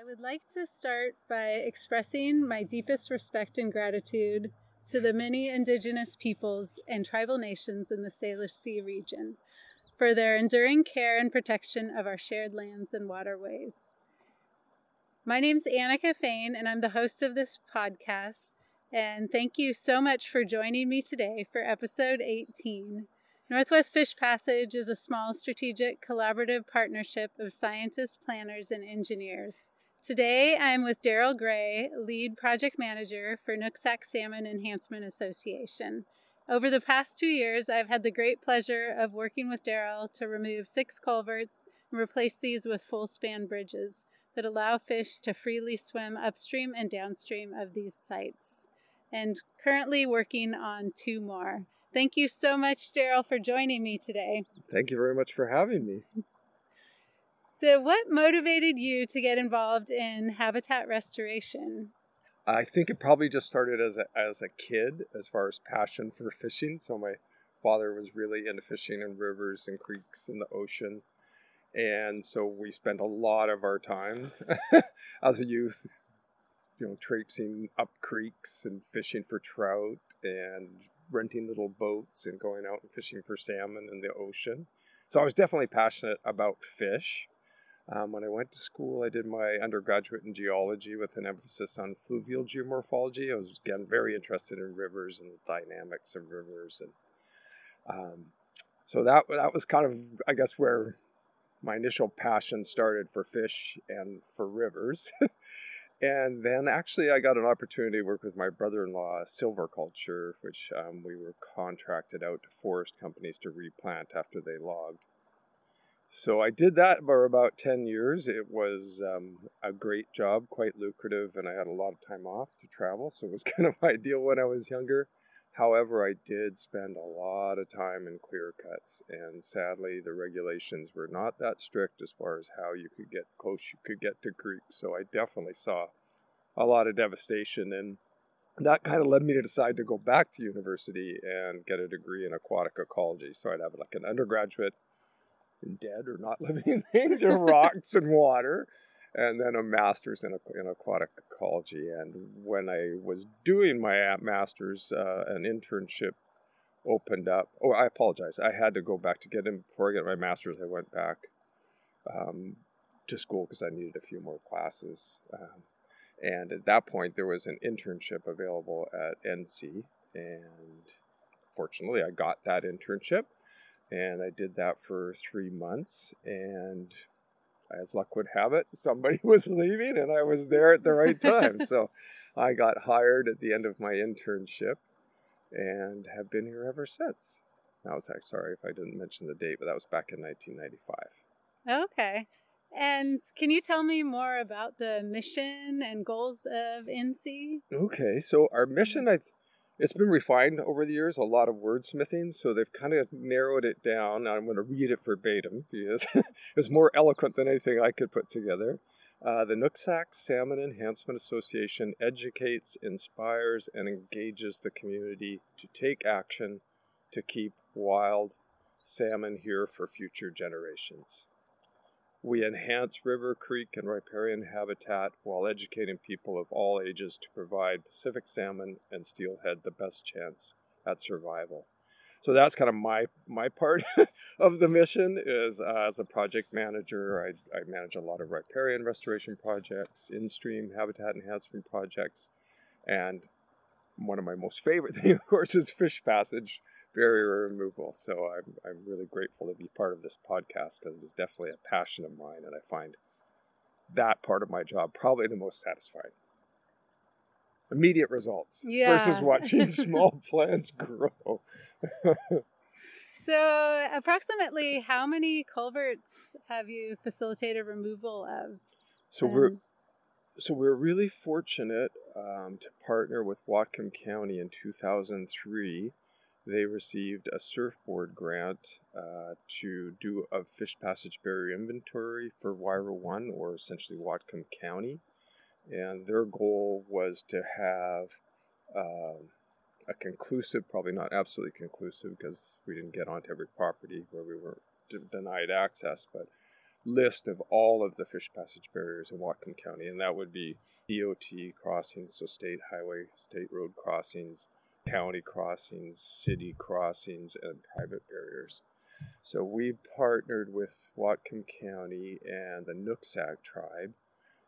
I would like to start by expressing my deepest respect and gratitude to the many indigenous peoples and tribal nations in the Salish Sea region for their enduring care and protection of our shared lands and waterways. My name's Annika Fain, and I'm the host of this podcast. And thank you so much for joining me today for episode 18. Northwest Fish Passage is a small strategic collaborative partnership of scientists, planners, and engineers. Today I'm with Darrell Gray, lead project manager for Nooksack Salmon Enhancement Association. Over the past two years, I've had the great pleasure of working with Darrell to remove six culverts and replace these with full span bridges that allow fish to freely swim upstream and downstream of these sites. And currently working on two more. Thank you so much, Darrell, for joining me today. Thank you very much for having me. So, what motivated you to get involved in habitat restoration? I think it probably just started as a, as a kid, as far as passion for fishing. So, my father was really into fishing in rivers and creeks and the ocean. And so we spent a lot of our time as a youth, you know, traipsing up creeks and fishing for trout and renting little boats and going out and fishing for salmon in the ocean. So I was definitely passionate about fish. Um, when I went to school, I did my undergraduate in geology with an emphasis on fluvial geomorphology. I was again very interested in rivers and the dynamics of rivers, and um, so that that was kind of, I guess, where my initial passion started for fish and for rivers. and then actually, I got an opportunity to work with my brother-in-law, silviculture, which um, we were contracted out to forest companies to replant after they logged. So I did that for about 10 years. It was um, a great job, quite lucrative, and I had a lot of time off to travel, so it was kind of ideal when I was younger. However, I did spend a lot of time in clear cuts, and sadly, the regulations were not that strict as far as how you could get close you could get to creeks. So I definitely saw a lot of devastation, and that kind of led me to decide to go back to university and get a degree in aquatic ecology. So I'd have like an undergraduate dead or not living things or rocks and water and then a master's in, in aquatic ecology. And when I was doing my master's, uh, an internship opened up. Oh, I apologize. I had to go back to get in before I get my master's. I went back um, to school because I needed a few more classes. Um, and at that point, there was an internship available at NSEA, and fortunately, I got that internship. And I did that for three months, and as luck would have it, somebody was leaving and I was there at the right time. so I got hired at the end of my internship and have been here ever since. I was like, sorry if I didn't mention the date, but that was back in 1995. Okay. And can you tell me more about the mission and goals of NSEA? Okay, so our mission, I it's been refined over the years, a lot of wordsmithing, so they've kind of narrowed it down. I'm going to read it verbatim because it's more eloquent than anything I could put together. Uh, the Nooksack Salmon Enhancement Association educates, inspires, and engages the community to take action to keep wild salmon here for future generations. We enhance river, creek, and riparian habitat while educating people of all ages to provide Pacific salmon and steelhead the best chance at survival. So that's kind of my my part of the mission is uh, as a project manager, I, I manage a lot of riparian restoration projects, in-stream habitat enhancement projects, and one of my most favorite things, of course, is fish passage, barrier removal. So I'm, I'm really grateful to be part of this podcast because it is definitely a passion of mine, and I find that part of my job probably the most satisfying. Immediate results yeah. versus watching small plants grow. so, approximately how many culverts have you facilitated removal of? So we're so we're really fortunate um, to partner with Whatcom County in 2003 they received a SRFB grant uh, to do a fish passage barrier inventory for WRIA 1 or essentially Whatcom County. And their goal was to have uh, a conclusive, probably not absolutely conclusive because we didn't get onto every property where we were denied access, but list of all of the fish passage barriers in Whatcom County, and that would be DOT crossings, so state highway, state road crossings, county crossings, city crossings, and private barriers. So we partnered with Whatcom County and the Nooksack tribe,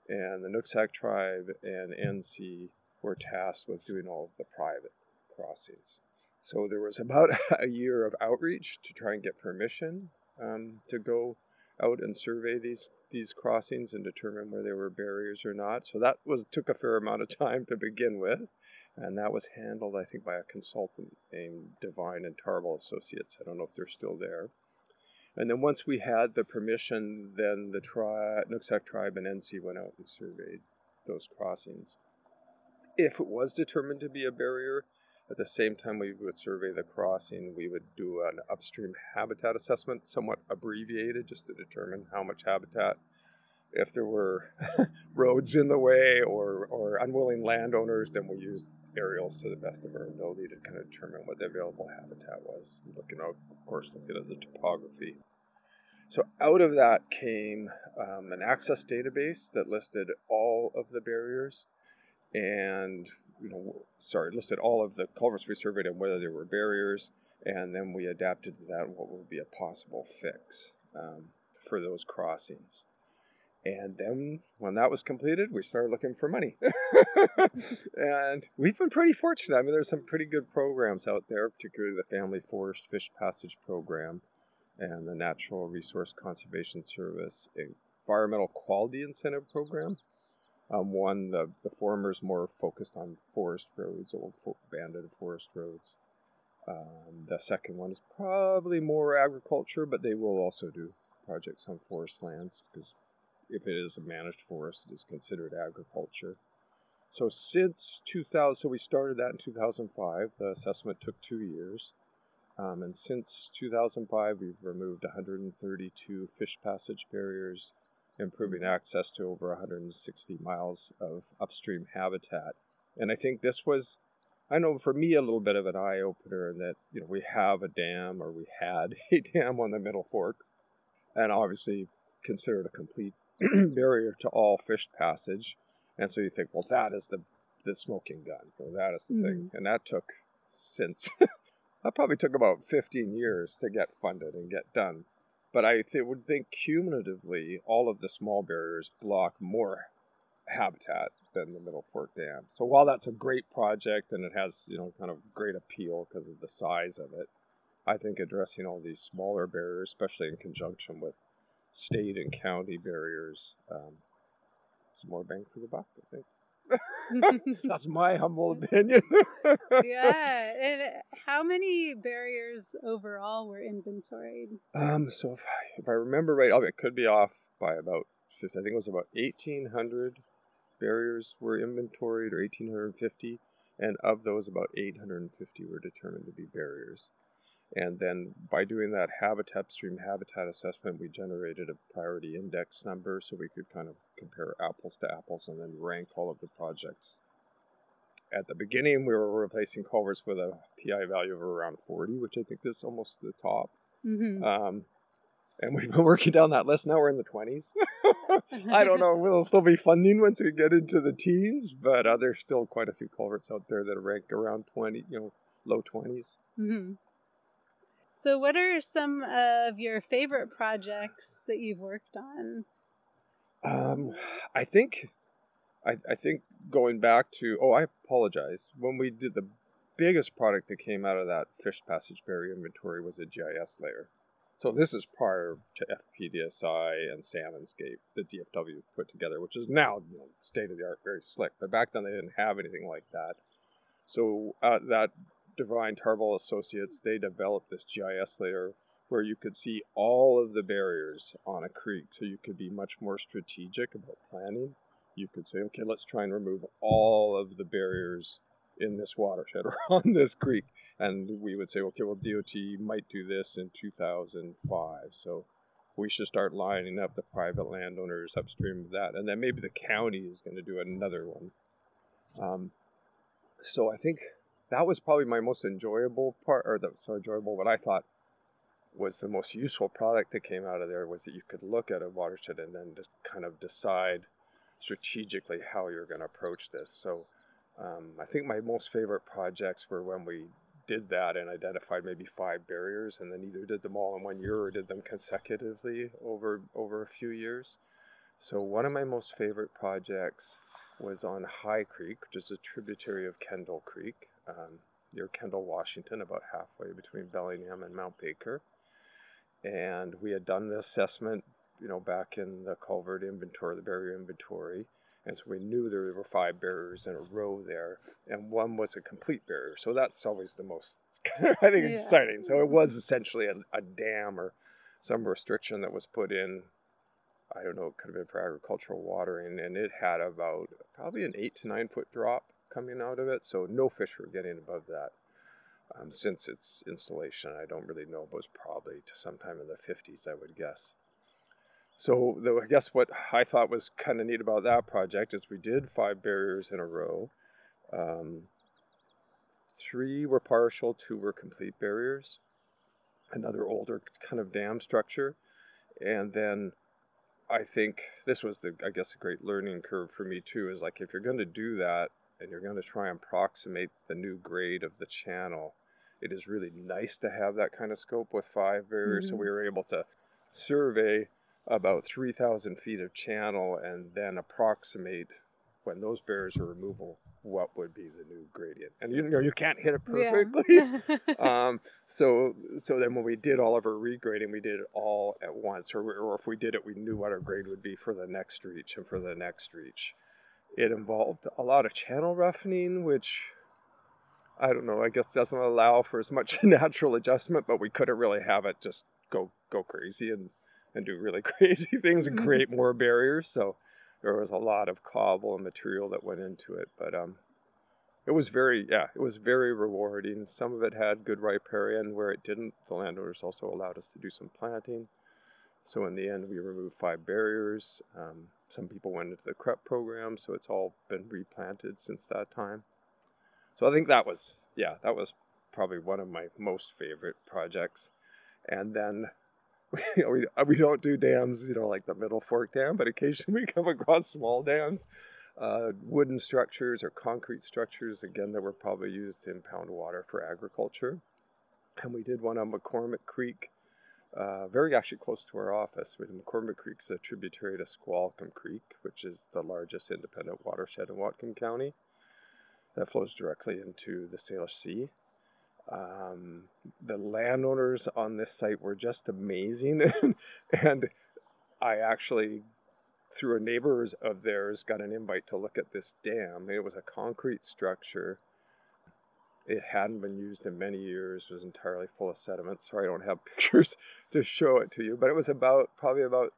and the Nooksack tribe and NSEA were tasked with doing all of the private crossings. So there was about a year of outreach to try and get permission um, to go out and survey these these crossings and determine where there were barriers or not. So that was took a fair amount of time to begin with, and that was handled, I think, by a consultant named Divine and Tarbell Associates. I don't know if they're still there. And then once we had the permission, then the tri- Nooksack tribe and NSEA went out and surveyed those crossings. If it was determined to be a barrier, at the same time we would survey the crossing, we would do an upstream habitat assessment, somewhat abbreviated, just to determine how much habitat. If there were roads in the way or, or unwilling landowners, then we used aerials to the best of our ability to kind of determine what the available habitat was. Looking out, of course, looking at the topography. So out of that came um, an access database that listed all of the barriers and you know, sorry, listed all of the culverts we surveyed and whether there were barriers, and then we adapted to that what would be a possible fix um, for those crossings. And then when that was completed, we started looking for money. and we've been pretty fortunate. I mean, there's some pretty good programs out there, particularly the Family Forest Fish Passage Program and the Natural Resource Conservation Service Environmental Quality Incentive Program. Um, one, the, the former is more focused on forest roads, old fo- abandoned forest roads. Um, the second one is probably more agriculture, but they will also do projects on forest lands because if it is a managed forest, it is considered agriculture. So since 2000, so we started that in 2005. The assessment took two years. Um, and since 2005, we've removed 132 fish passage barriers improving access to over 160 miles of upstream habitat. And I think this was, I know for me, a little bit of an eye opener in that, you know, we have a dam or we had a dam on the Middle Fork and obviously considered a complete barrier to all fish passage. And so you think, well, that is the, the smoking gun. That is the mm-hmm. thing. And that took since, that probably took about 15 years to get funded and get done. But I th- would think cumulatively, all of the small barriers block more habitat than the Middle Fork Dam. So while that's a great project and it has, you know, kind of great appeal because of the size of it, I think addressing all these smaller barriers, especially in conjunction with state and county barriers, um, is more bang for the buck, I think. That's my humble opinion. yeah. And how many barriers overall were inventoried? Um, so if I, if I remember right, it could be off by about 50. I think it was about 1,800 barriers were inventoried or 1,850. And of those, about 850 were determined to be barriers. And then by doing that habitat stream habitat assessment, we generated a priority index number so we could kind of compare apples to apples and then rank all of the projects. At the beginning, we were replacing culverts with a PI value of around 40, which I think is almost the top. Mm-hmm. Um, and we've been working down that list. Now we're in the 20s. I don't know. We'll still be funding once we get into the teens, but uh, there's still quite a few culverts out there that are rank around 20, you know, low 20s. Mm-hmm. So, what are some of your favorite projects that you've worked on? Um, I think, I, I think going back to oh, I apologize. When we did the biggest product that came out of that fish passage barrier inventory was a GIS layer. So this is prior to FPDSI and Salmonscape that DFW put together, which is now you know, state of the art, very slick. But back then they didn't have anything like that. So uh, that Divine Tarbell Associates, they developed this GIS layer where you could see all of the barriers on a creek. So you could be much more strategic about planning. You could say, okay, let's try and remove all of the barriers in this watershed or on this creek. And we would say, okay, well, DOT might do this in 2005. So we should start lining up the private landowners upstream of that. And then maybe the county is going to do another one. Um, so I think that was probably my most enjoyable part, or that was so enjoyable. But I thought was the most useful product that came out of there was that you could look at a watershed and then just kind of decide strategically how you're going to approach this. So um, I think my most favorite projects were when we did that and identified maybe five barriers and then either did them all in one year or did them consecutively over over a few years. So one of my most favorite projects was on High Creek, which is a tributary of Kendall Creek, um, near Kendall, Washington, about halfway between Bellingham and Mount Baker. And we had done the assessment, you know, back in the culvert inventory, the barrier inventory. And so we knew there were five barriers in a row there, and one was a complete barrier. So that's always the most, I think, yeah. exciting. So it was essentially a, a dam or some restriction that was put in I don't know, it could have been for agricultural watering, and it had about probably an eight to nine foot drop coming out of it. So no fish were getting above that. Um, since its installation, I don't really know, but it was probably sometime in the 50s, I would guess. So the, I guess what I thought was kind of neat about that project is we did five barriers in a row. Um, three were partial, two were complete barriers. Another older kind of dam structure, and then I think this was the I guess a great learning curve for me too is like if you're going to do that and you're going to try and approximate the new grade of the channel, it is really nice to have that kind of scope with five barriers. Mm-hmm. So we were able to survey about 3,000 feet of channel and then approximate when those barriers are removable what would be the new gradient and you know you can't hit it perfectly yeah. um, so so then when we did all of our regrading we did it all at once or, or if we did it we knew what our grade would be for the next reach and for the next reach it involved a lot of channel roughening which i don't know i guess doesn't allow for as much natural adjustment but we couldn't really have it just go go crazy and and do really crazy things and create more barriers so there was a lot of cobble and material that went into it, but um, it was very yeah, it was very rewarding. Some of it had good riparian, where it didn't, the landowners also allowed us to do some planting. So in the end, we removed five barriers. Um, some people went into the CREP program, so it's all been replanted since that time. So I think that was yeah, that was probably one of my most favorite projects. And then we, we don't do dams, you know, like the Middle Fork Dam, but occasionally we come across small dams, uh, wooden structures or concrete structures, again, that were probably used to impound water for agriculture. And we did one on McCormick Creek, uh, very actually close to our office. McCormick Creek is a tributary to Squalicum Creek, which is the largest independent watershed in Whatcom County. That flows directly into the Salish Sea. Um, the landowners on this site were just amazing, and I actually, through a neighbor of theirs, got an invite to look at this dam. It was a concrete structure. It hadn't been used in many years. Was entirely full of sediment. Sorry, I don't have pictures to show it to you, but it was about probably about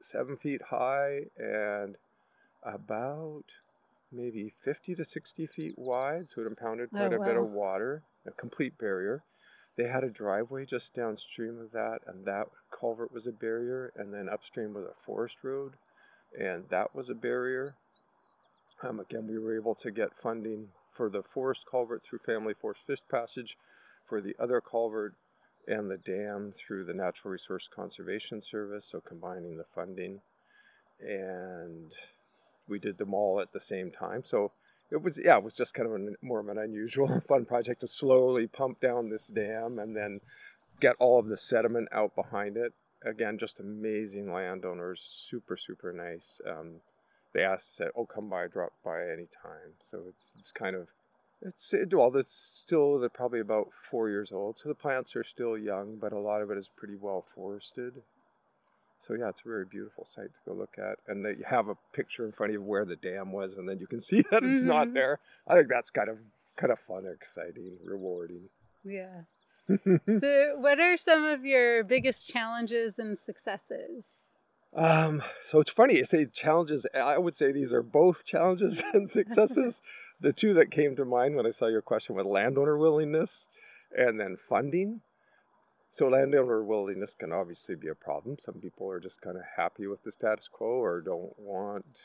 seven feet high and about maybe 50 to 60 feet wide, so it impounded quite oh, a wow. bit of water a complete barrier. They had a driveway just downstream of that, and that culvert was a barrier. And then upstream was a forest road, and that was a barrier. Um, again, we were able to get funding for the forest culvert through Family Forest Fish Passage, for the other culvert and the dam through the Natural Resource Conservation Service, so combining the funding. And we did them all at the same time. So it was yeah, it was just kind of more of an unusual fun project to slowly pump down this dam and then get all of the sediment out behind it. Again, just amazing landowners, super super nice. Um, they asked, said, "Oh, come by, drop by anytime." So it's it's kind of it's it, well, it's still they're probably about four years old, so the plants are still young, but a lot of it is pretty well forested. So yeah, it's a very beautiful site to go look at, and that you have a picture in front of you where the dam was, and then you can see that it's mm-hmm. not there. I think that's kind of kind of fun, exciting, rewarding. Yeah. so, what are some of your biggest challenges and successes? Um, so it's funny you say challenges. I would say these are both challenges and successes. the two that came to mind when I saw your question with landowner willingness and then funding. So landowner willingness can obviously be a problem. Some people are just kind of happy with the status quo or don't want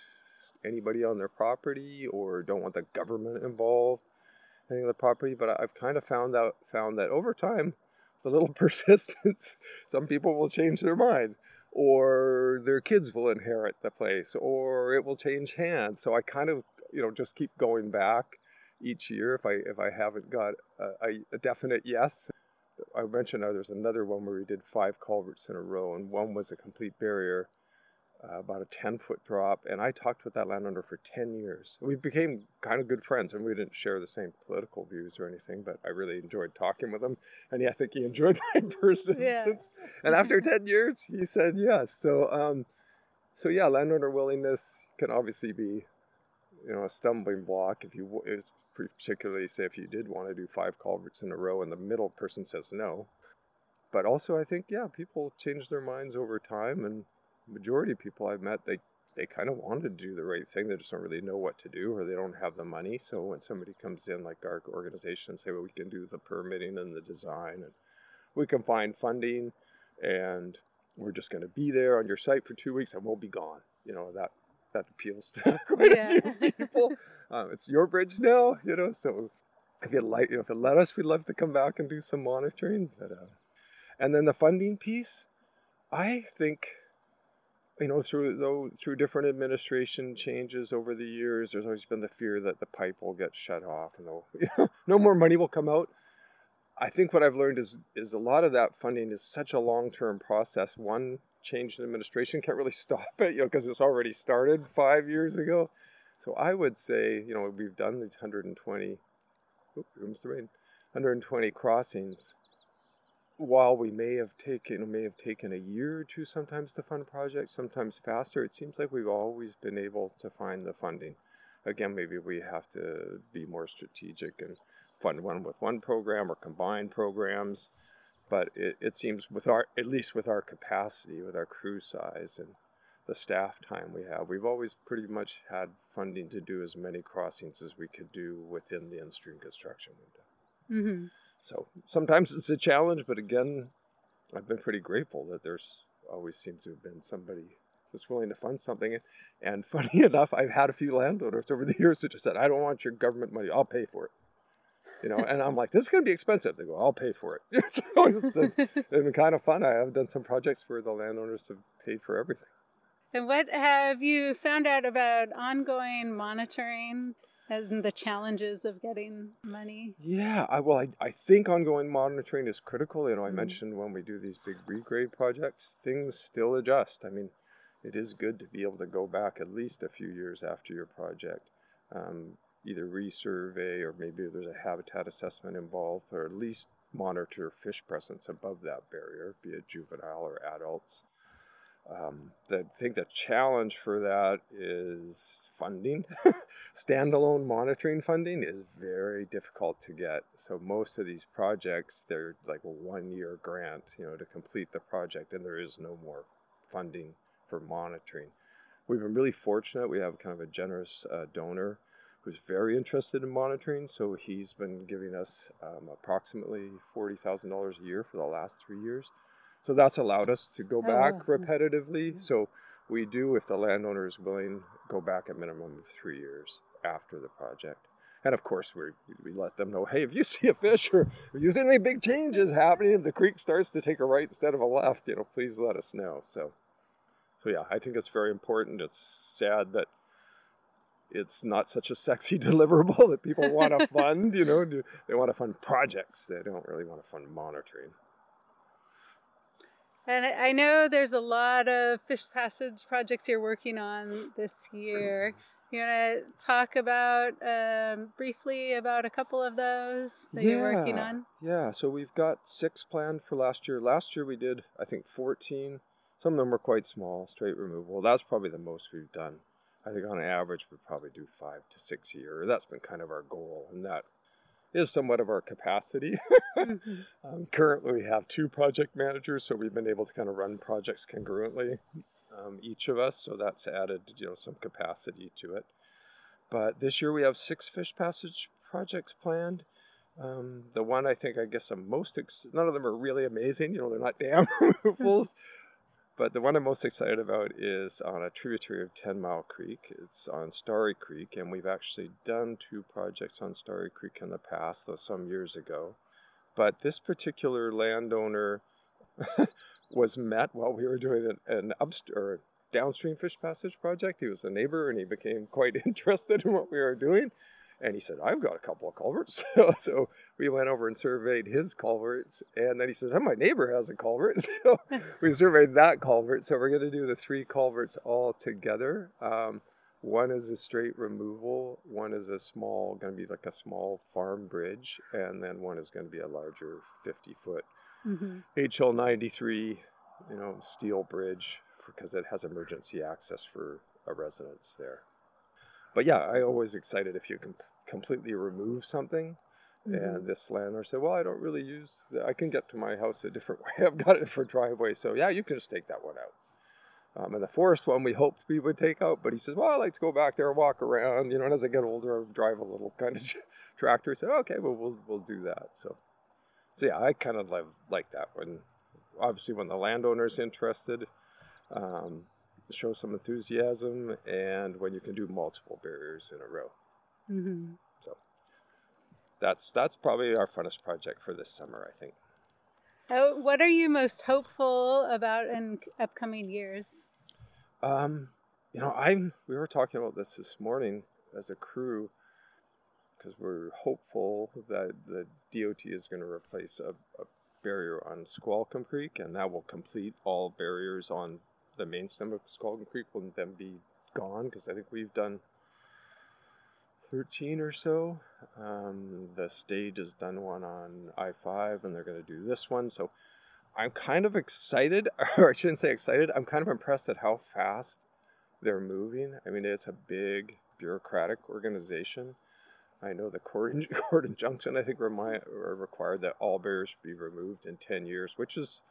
anybody on their property or don't want the government involved in the property. But I've kind of found out found that over time, with a little persistence, some people will change their mind, or their kids will inherit the place, or it will change hands. So I kind of, you know, just keep going back each year if I if I haven't got a, a definite yes. I mentioned uh, there's another one where we did five culverts in a row, and one was a complete barrier, uh, about a 10 foot drop. And I talked with that landowner for 10 years. We became kind of good friends, and we didn't share the same political views or anything, but I really enjoyed talking with him. And yeah, I think he enjoyed my persistence. Yeah. and after 10 years, he said yes. So, um, so yeah, landowner willingness can obviously be, you know, a stumbling block if you is particularly say if you did want to do five culverts in a row and the middle person says no. But also, I think yeah, people change their minds over time, and majority of people I've met they they kind of want to do the right thing. They just don't really know what to do, or they don't have the money. So when somebody comes in, like our organization, and say, "Well, we can do the permitting and the design, and we can find funding, and we're just going to be there on your site for two weeks, and we'll be gone," you know that that appeals to quite yeah. a few people. Um, it's your bridge now, you know. So if you like, you know, if it let us, we'd love to come back and do some monitoring. But uh, and then the funding piece, I think, you know, through though through different administration changes over the years, there's always been the fear that the pipe will get shut off and no, no more money will come out. I think what I've learned is is a lot of that funding is such a long term process. One change in administration can't really stop it, you know, because it's already started five years ago. So I would say, you know, we've done these 120, oh, rooms the rain, 120 crossings. While we may have taken, may have taken a year or two sometimes to fund projects, sometimes faster. It seems like we've always been able to find the funding. Again, maybe we have to be more strategic and fund one with one program or combine programs but it, it seems with our at least with our capacity with our crew size and the staff time we have we've always pretty much had funding to do as many crossings as we could do within the in-stream construction window. Mm-hmm. so sometimes it's a challenge but again i've been pretty grateful that there's always seems to have been somebody that's willing to fund something. And funny enough i've had a few landowners over the years that just said i don't want your government money. I'll pay for it you know, and I'm like, this is going to be expensive. They go, I'll pay for it. so it's, it's, it's been kind of fun. I have done some projects where the landowners have paid for everything. And what have you found out about ongoing monitoring and the challenges of getting money? Yeah, I, well, I, I think ongoing monitoring is critical. You know, I mm-hmm. mentioned when we do these big regrade projects, things still adjust. I mean, it is good to be able to go back at least a few years after your project. Um, either resurvey or maybe there's a habitat assessment involved, or at least monitor fish presence above that barrier, be it juvenile or adults. Um, the, I think the challenge for that is funding. Standalone monitoring funding is very difficult to get. So most of these projects, they're like a one-year grant, you know, to complete the project, and there is no more funding for monitoring. We've been really fortunate. We have kind of a generous uh, donor who's very interested in monitoring. So he's been giving us um, approximately $40,000 a year for the last three years. So that's allowed us to go oh, back oh. repetitively. So we do, if the landowner is willing, go back a minimum of three years after the project. And of course, we, we let them know, hey, if you see a fish or if you see any big changes happening, if the creek starts to take a right instead of a left, you know, please let us know. So, so yeah, I think it's very important. It's sad that it's not such a sexy deliverable that people want to fund. You know, they want to fund projects. They don't really want to fund monitoring. And I know there's a lot of fish passage projects you're working on this year. You want to talk about um, briefly about a couple of those that yeah, you're working on? Yeah, so we've got six planned for last year. Last year we did, I think, 14. Some of them were quite small, straight removal. That's probably the most we've done. I think on average we probably do five to six a year. That's been kind of our goal, and that is somewhat of our capacity. mm-hmm. um, currently, we have two project managers, so we've been able to kind of run projects congruently, um, each of us. So that's added, you know, some capacity to it. But this year we have six fish passage projects planned. Um, the one I think I guess I'm most ex- none of them are really amazing. You know, they're not dam removals, but the one I'm most excited about is on a tributary of 10 Mile Creek. It's on Starry Creek, and we've actually done two projects on Starry Creek in the past, though some years ago. But this particular landowner was met while we were doing an, an upst- or downstream fish passage project. He was a neighbor and he became quite interested in what we were doing. And he said, I've got a couple of culverts. so we went over and surveyed his culverts. And then he said, oh, my neighbor has a culvert. So we surveyed that culvert. So we're going to do the three culverts all together. Um, one is a straight removal, one is a small, going to be like a small farm bridge, and then one is going to be a larger 50 foot mm-hmm. HL 93, you know, steel bridge because it has emergency access for a residence there. But yeah, I always excited if you can completely remove something. Mm-hmm. And this landlord said, "Well, I don't really use. The, I can get to my house a different way. I've got it for driveway, so yeah, you can just take that one out." Um, and the forest one we hoped we would take out, but he says, "Well, I like to go back there and walk around, you know." And as I get older, I drive a little kind of tractor. He said, "Okay, well, we'll we'll do that." So, so yeah, I kind of like like that when, obviously, when the landowner's interested, um, show some enthusiasm, and when you can do multiple barriers in a row. Mm-hmm. So, that's that's probably our funnest project for this summer, I think. Uh, what are you most hopeful about in upcoming years? Um, you know, I'm. We were talking about this this morning as a crew because we're hopeful that the DOT is going to replace a, a, barrier on Squalicum Creek, and that will complete all barriers on the main stem of Squalicum Creek. Will then be gone because I think we've done 13 or so. Um, the state has done one on I 5 and they're going to do this one. So I'm kind of excited, or I shouldn't say excited, I'm kind of impressed at how fast they're moving. I mean, it's a big bureaucratic organization. I know the court, court injunction, I think, remind, required that all barriers be removed in 10 years, which is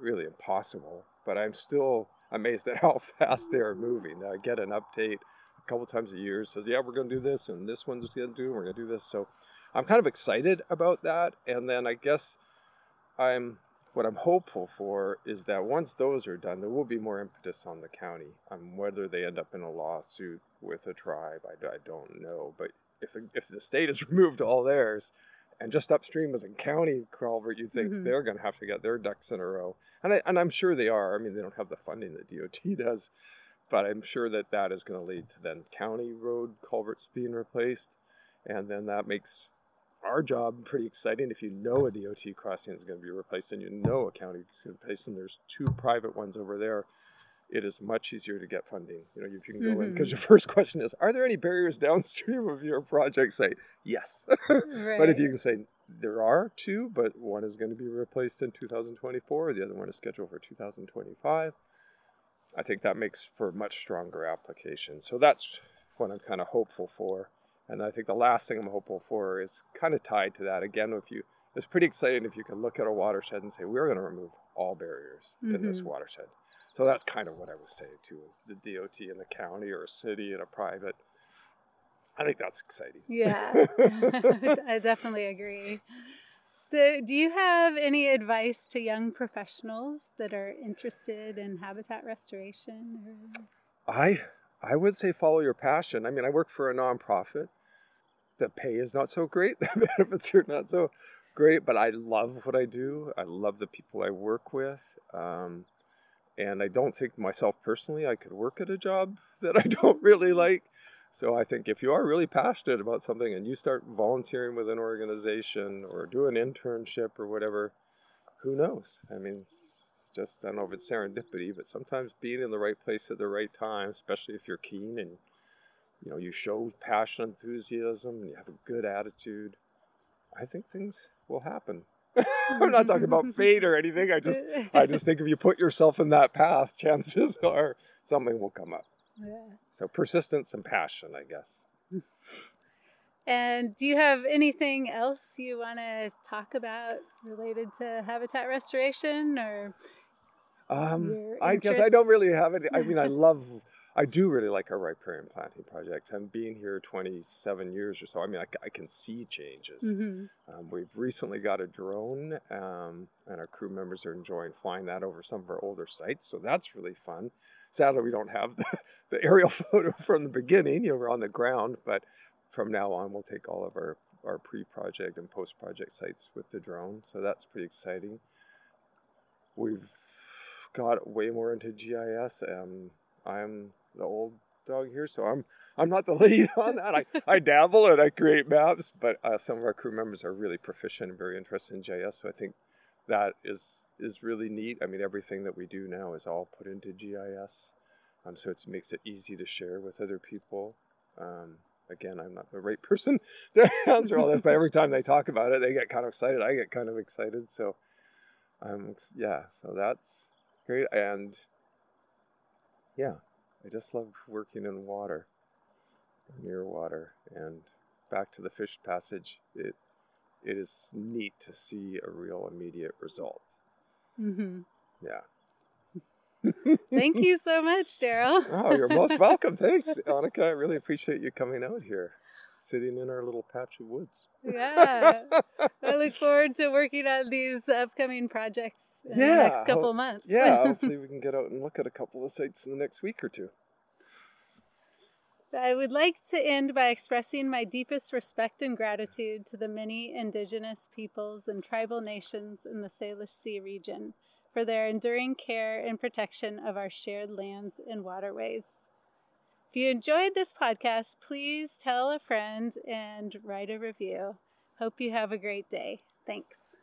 really impossible. But I'm still amazed at how fast they are moving. I get an update a couple times a year says, "Yeah, we're going to do this, and this one's going to do, and we're going to do this." So I'm kind of excited about that. And then I guess I'm what I'm hopeful for is that once those are done, there will be more impetus on the county. Um, whether they end up in a lawsuit with a tribe, I, I don't know. But if if the state has removed all theirs, and just upstream is a county culvert, you think mm-hmm. they're going to have to get their ducks in a row, and I, and I'm sure they are. I mean, they don't have the funding that DOT does, but I'm sure that that is going to lead to then county road culverts being replaced, and then that makes our job pretty exciting. If you know a DOT crossing is going to be replaced and you know a county is going to be replaced, and there's two private ones over there, it is much easier to get funding. You know, if you can go mm-hmm. in, because your first question is, are there any barriers downstream of your project? Say yes, right. but if you can say there are two, but one is going to be replaced in 2024, the other one is scheduled for 2025 I think that makes for a much stronger application. So that's what I'm kind of hopeful for. And I think the last thing I'm hopeful for is kind of tied to that. Again, if you, it's pretty exciting if you can look at a watershed and say, we're going to remove all barriers mm-hmm. in this mm-hmm. watershed. So that's kind of what I was saying too, is the DOT in the county or a city and a private. I think that's exciting. Yeah, I definitely agree. So, do you have any advice to young professionals that are interested in habitat restoration? I I would say follow your passion. I mean, I work for a nonprofit. The pay is not so great. The benefits are not so great, but I love what I do. I love the people I work with. Um, and I don't think myself personally I could work at a job that I don't really mm-hmm. like. So I think if you are really passionate about something and you start volunteering with an organization or do an internship or whatever, who knows? I mean, it's just I don't know if it's serendipity, but sometimes being in the right place at the right time, especially if you're keen and you know you show passion, enthusiasm, and you have a good attitude, I think things will happen. I'm not talking about fate or anything. I just I just think if you put yourself in that path, chances are something will come up. Yeah. So persistence and passion, I guess. And do you have anything else you want to talk about related to habitat restoration or? Um, I guess I don't really have it. I mean, I love, I do really like our riparian planting projects. I'm being here 27 years or so. I mean, I, I can see changes. Mm-hmm. Um, we've recently got a drone, um, and our crew members are enjoying flying that over some of our older sites. So that's really fun. Sadly, we don't have the, the aerial photo from the beginning. You know, we're on the ground, but from now on, we'll take all of our our pre-project and post-project sites with the drone. So that's pretty exciting. We've got way more into GIS. Um, I'm the old dog here, so I'm I'm not the lead on that. I, I dabble and I create maps, but uh, some of our crew members are really proficient and very interested in GIS. So I think that is is really neat. I mean, everything that we do now is all put into GIS, um, so it makes it easy to share with other people. Um, again, I'm not the right person to answer all this, but every time they talk about it, they get kind of excited. I get kind of excited. So, um, yeah, so that's great. And yeah, I just love working in water, near water. And back to the fish passage, it it is neat to see a real immediate result. Mm-hmm. Yeah. Thank you so much, Darrell. oh, you're most welcome. Thanks, Annika. I really appreciate you coming out here, sitting in our little patch of woods. Yeah. I look forward to working on these upcoming projects in yeah, the next couple months. yeah, hopefully we can get out and look at a couple of sites in the next week or two. I would like to end by expressing my deepest respect and gratitude to the many indigenous peoples and tribal nations in the Salish Sea region for their enduring care and protection of our shared lands and waterways. If you enjoyed this podcast, please tell a friend and write a review. Hope you have a great day. Thanks.